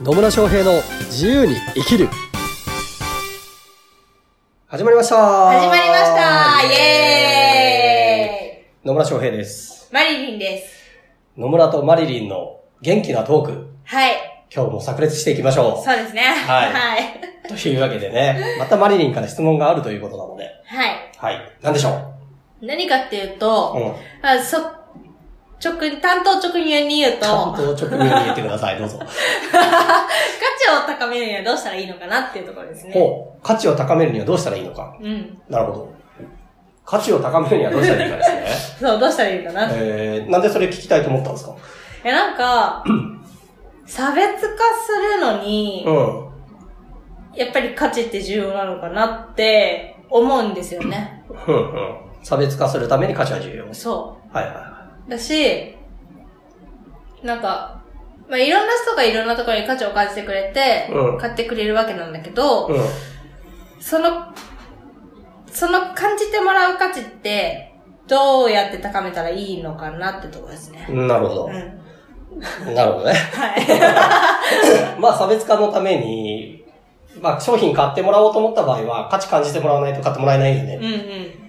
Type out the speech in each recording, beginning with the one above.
野村翔平の自由に生きる始まりました始まりましたイエ野村翔平です。ーイマリリンです。野村とマリリンの元気なトーク、はい。今日も炸裂していきましょそうですね。はいはい。う。というわけでね、またマリリンから質問があるということなので、はい。はい。なんでしょ何かっていううと、うん。あそ、直、担当直入に言うと、担価当直入に言ってください、どうぞ。値を高めるにはどうしたらいいのかなっていうところですね。ほう。価値を高めるにはどうしたらいいのか。うん。なるほど。価値を高めるにはどうしたらいいかですね。そう、どうしたらいいかな。いえー、なんでそれ聞きたいと思ったんですか？や、なんか、差別化するのにう、ん。やっぱり価値って重要なのかなって思うんですよね。うんうん。差別化するために価値は重要。そはいはいはう。だし、なんか、まあ、いろんな人がいろんなところに価値を感じてくれて、うん買ってくれるわけなんだけど、い。その、その感じてもらう価値って、どうやって高めたらいいのかなってところですね。うん。なるほどう。ん。なるほどね。はい。まあ差別化のために、まあ商品買ってもらおうと思った場合は価値感じてもらわないと買ってもらえないよねうんうん。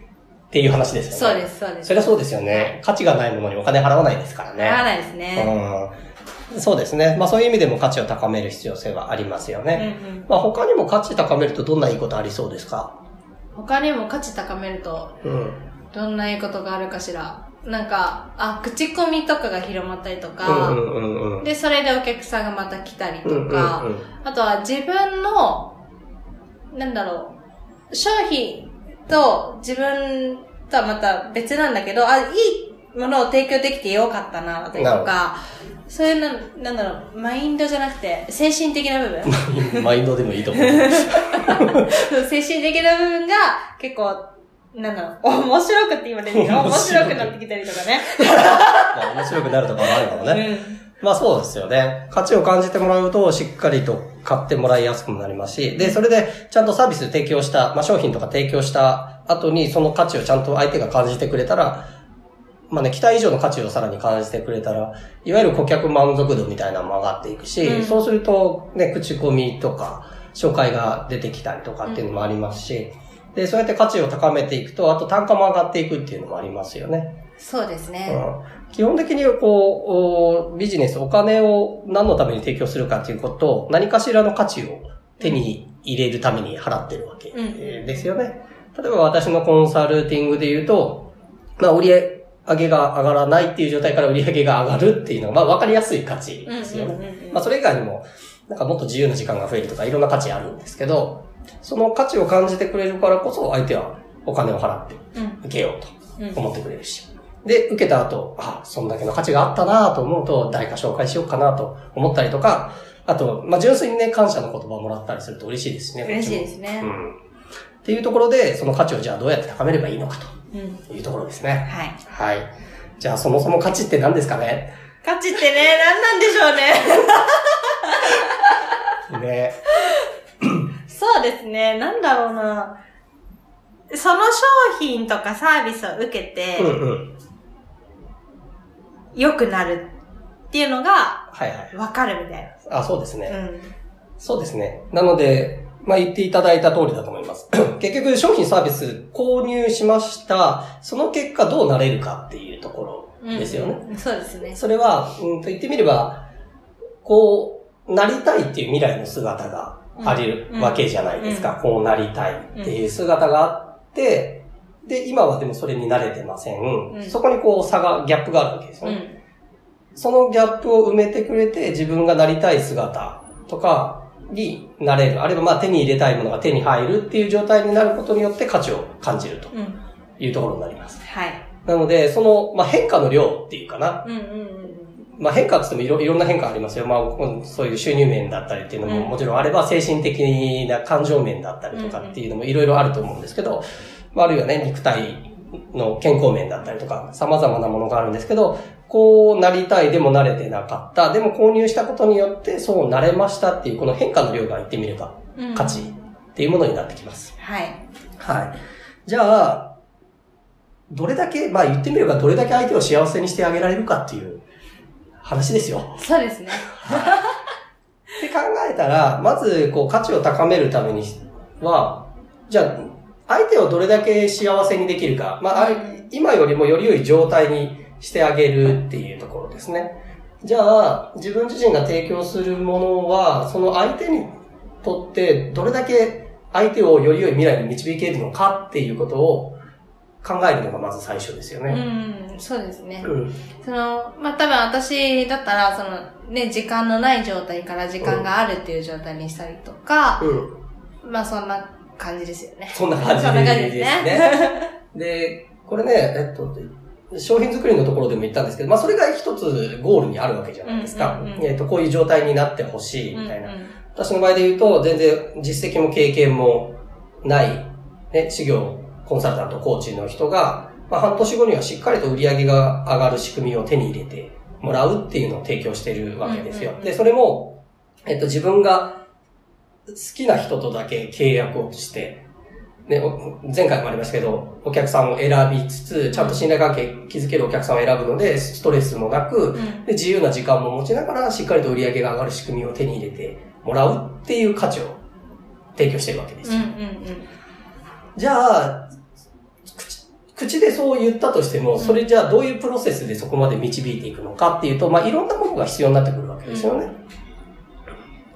っていう話ですよね。そうです、そうです。そりゃそうですよね。価値がないものにお金払わないですからね。ならないですね。うん。そうですね。まあそういう意味でも価値を高める必要性はありますようんね。うん。まあ他にも価値高めるとどんないいことありそうですか？他にも価値高めると、うん。どんないいことがあるかしら。なんか、あ、口コミとかが広まったりとうんか、うんうんうん。で、それでお客さんがまた来たりとか、うんうんうんあとは自分の、なんだろう、商品と自分とはまた別なんだけど、あ、いいものを提供できてよかったな、とか、そういうの、なんだろう、マインドじゃなくて、精神的な部分 マインドでもいいと思う。精神的な部分が結構、なんだろう、面白くって言われる面面白く白くなってきたりとかね。まあ面白くなるとかもあるかもね。うんまあそうですよね。価値を感じてもらうと、しっかりと買ってもらいやすくもなりますし、で、それでちゃんとサービス提供した、まあ商品とか提供した後に、その価値をちゃんと相手が感じてくれたら、まあね、期待以上の価値をさらに感じてくれたら、いわゆる顧客満足度みたいなのも上がっていくし、うんそうすると、ね、口コミとか、紹介が出てきたりとかっていうのもありますし、で、そうやって価値を高めていくと、あと単価も上がっていくっていうのもありますよね。そうですね。うん基本的にこう、おビジネス、お金を何のために提供するかということを、何かしらの価値を手に入れるために払ってるわけうんですよね。例えば私のコンサルティングで言うと、まあ、売り上げが上がらないっていう状態から売り上げが上がるっていうのが、まあ、わかりやすい価値ですよね。まあ、それ以外にも、なんかもっと自由な時間が増えるとか、いろんな価値あるんですけど、その価値を感じてくれるからこそ、相手はお金を払ってうん。受けようと。うん。思ってくれるし。で、受けた後、あ、そんだけの価値があったなと思うと、誰か紹介しようかなと思ったりとか、あと、まあ、純粋にね、感謝の言葉をもらったりすると嬉しいですしね。嬉しいですねも。うん。っていうところで、その価値をじゃあどうやって高めればいいのかうん。というところですね。はい。はい。じゃあ、そもそも価値って何ですかね？価値ってね、何なんでしょうね。ね。そうですね、なんだろうな。その商品とかサービスを受けてうん、うん。良くなるっていうのが、はいはい。わかるみたいあ、そうですね。な。うん。そうですね。なので、まあ、言っていただいた通りだと思います。結局、商品サービス購入しました。その結果どうなれるかっていうところですよね。うん。そうですね。それは、うんと言ってみれば、こう、なりたいっていう未来の姿があるうんわけじゃないですか。こうなりたいっていう姿があって、で、今はでもそれに慣れてません。うんそこにこう差が、ギャップがあるわけですよね。うん。そのギャップを埋めてくれて、自分がなりたい姿とかになれる。あるいはまあ手に入れたいものが手に入るっていう状態になることによって価値を感じるとうん。いうところになります。はい。なので、その、まあ変化の量っていうかな。うんうんうんまあ変化って言ってもいろいろんな変化ありますよ。まあそういう収入面だったりっていうのもうんもちろんあれば、精神的な感情面だったりとかっていうのもいろいろあると思うんですけど、まああるいはね、肉体の健康面だったりとか、様々なものがあるんですけど、こうなりたいでもなれてなかった、でも購入したことによってそうなれましたっていうこの変化の量が言ってみればうん。うん価値っていうものになってきます。はい。はい。じゃあ、どれだけ、まあ言ってみればどれだけ相手を幸せにしてあげられるかっていう話ですよ。そうですね。って考たら、まず、こう、価値を高めるためには、じゃあ、相手をどれだけ幸せにできるか。まあ、あ今よりもより良い状態にしてあげるっていうところですね。じゃあ、自分自身が提供するものは、その相手にとってどれだけ相手をより良い未来に導けるのかっていうことを考えるのがまず最初ですようね。ん、そうですね。うん。その、まあ、多分私だったら、その、ね、時間のない状態から時間があるっていう状態にしたりとか、うん。まあ、そんな感じですよね。そんな感じですね。ね。で、これね、えっと、商品作りのところでも言ったんですけど、まあそれが一つゴールにあるわけじゃないですか。うんうんうんえっと、こういう状態になってほしいみたいな。うんうん私の場合で言うと、全然実績も経験もない、ね、事業コンサルタント、コーチの人が、まあ半年後にはしっかりと売り上げが上がる仕組みを手に入れてもらうっていうのを提供してるわけですよ。うんうんうんで、それも、えっと、自分が好きな人とだけ契約をして、ね、お前回もありましたけど、お客さんを選びつつ、ちゃんと信頼関係築けるお客さんを選ぶので、ストレスもなく、うん。で、自由な時間も持ちながら、しっかりと売り上げが上がる仕組みを手に入れてもらうっていう価値を提供してるわけですよ。うんうんうん。じゃあ、口口でそう言ったとしても、それじゃあどういうプロセスでそこまで導いていくのかっていうと、まあいろんなものが必要になってくるわけですよね。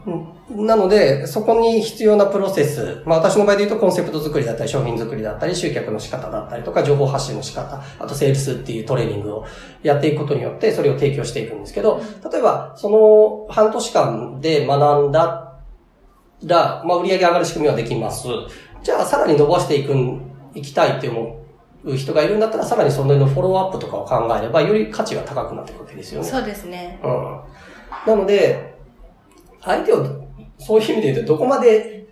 うんなので、そこに必要なプロセス、まあ私の場合で言うとコンセプト作りだったり、商品作りだったり、集客の仕方だったりとか、情報発信の仕方、あとセールスっていうトレーニングをやっていくことによって、それを提供していくんですけど、例えば、その半年間で学んだら、まあ売り上げ上がる仕組みはできます。じゃあさらに伸ばしていくん、いきたいって思う人がいるんだったら、さらにそののフォローアップとかを考えれば、より価値が高くなっていくわけですよね。そうですね。うん。なので、相手を、そういう意味で言うと、どこまで、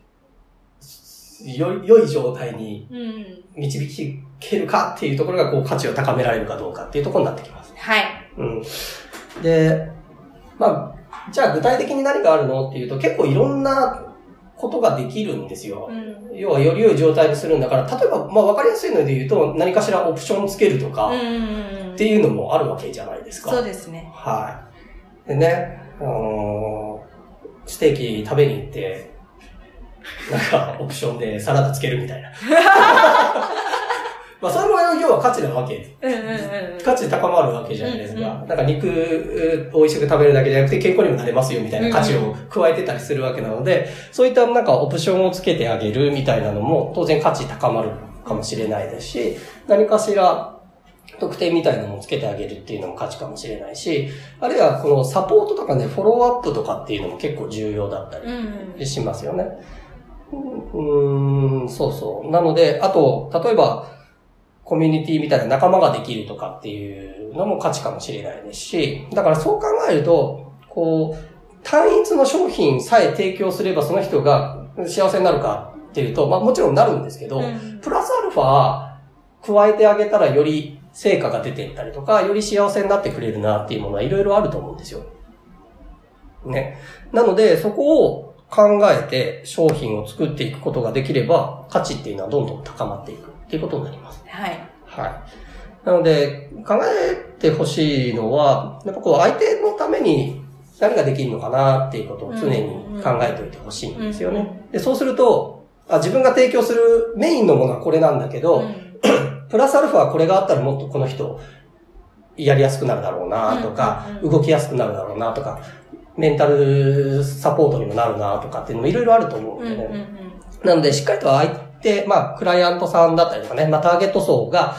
よ、良い状態にうん。導けるかっていうところが、こう、価値を高められるかどうかっていうところになってきます。はい。うん。で、まあ、じゃあ具体的に何があるのっていうと、結構いろんなことができるんですよう。ん。要はより良い状態にするんだから、例えば、まあわかりやすいので言うと、何かしらオプションつけるとか。っていうのもあるわけじゃないですか。そうですね。はい。でね、あのーステーキ食べに行って、なんか、オプションでサラダつけるみたいな。まあ、それも要は価値なわけ。価値高まるわけじゃないですか。うんうなんか肉、う美味しく食べるだけじゃなくて健康にもなれますよみたいな価値を加えてたりするわけなので、そういったなんかオプションをつけてあげるみたいなのも当然価値高まるかもしれないですし、何かしら特典みたいなのをつけてあげるっていうのも価値かもしれないし、あるいはこのサポートとかね、フォローアップとかっていうのも結構重要だったり。しますよね。うーん、そうそう。なので、あと、例えば、コミュニティみたいな仲間ができるとかっていうのも価値かもしれないですし、だからそう考えると、こう、単一の商品さえ提供すればその人が幸せになるかっていうと、まあもちろんなるんですけど、うんプラスアルファ加えてあげたらより成果が出ていったりとか、より幸せになってくれるなっていうものはいろいろあると思うんですよ。ね。なので、そこを考えて商品を作っていくことができれば、価値っていうのはどんどん高まっていくっていうことになります。はい。はい。なので、考えてほしいのは、やっぱこう相手のために何ができるのかなっていうことを常に考えておいてほしいんですよね。で、そうすると、あ自分が提供するメインのものはこれなんだけど、うん プラスアルファはこれがあったらもっとこの人やりやすくなるだろうなとか、動きやすくなるだろうなとか、メンタルサポートにもなるなとかっていうのもいろいろあると思うんでね。なので、しっかりと相手、まあ、クライアントさんだったりとかね、まあ、ターゲット層が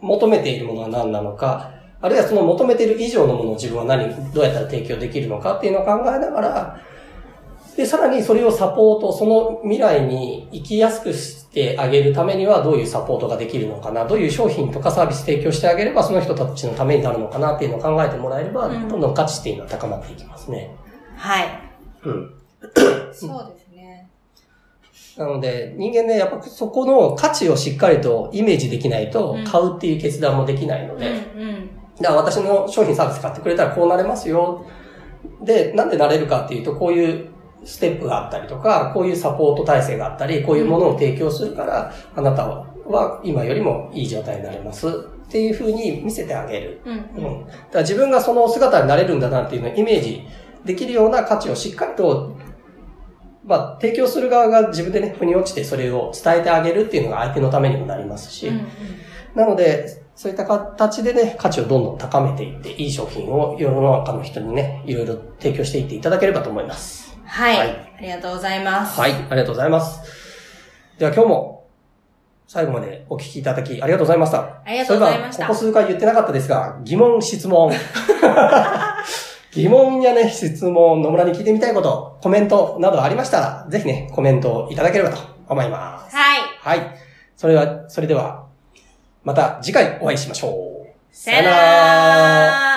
求めているものは何なのか、あるいはその求めている以上のものを自分は何、どうやったら提供できるのかっていうのを考えながら、で、さらにそれをサポート、その未来に生きやすくしてあげるためにはどういうサポートができるのかな、どういう商品とかサービス提供してあげればその人たちのためになるのかなっていうのを考えてもらえれば、うんどんどん価値っていうのは高まっていきますね。はい。うん。そうですね。なので、人間ね、やっぱそこの価値をしっかりとイメージできないとうん、買うっていう決断もできないのうんで、うん。だから私の商品サービス買ってくれたらこうなれますよ。で、なんでなれるかっていうと、こういうステップがあったりとか、こういうサポート体制があったり、こういうものを提供するから、あなたはは今よりもいい状態になれますっていうふうに見せてあげる。うんうん。だから自分がその姿になれるんだなっていうのをイメージできるような価値をしっかりと、まあ、提供する側が自分でね、腑に落ちてそれを伝えてあげるっていうのが相手のためにもなりますし、うんうんなので、そういった形でね、価値をどんどん高めていって、いい商品を世の中の人にね、いろいろ提供していっていただければと思います。はい、はいありがとうございます。はい、ありがとうございます。では今日も、最後までお聞きいただきありがとうございました。ありがとうございましたここ数回言ってなかったですが、疑問、質問。疑問やね、質問、野村に聞いてみたいこと、コメントなどありましたら、ぜひね、コメントいただければと思います。はい。はい。それは、それでは、また次回お会いしましょう。さよなら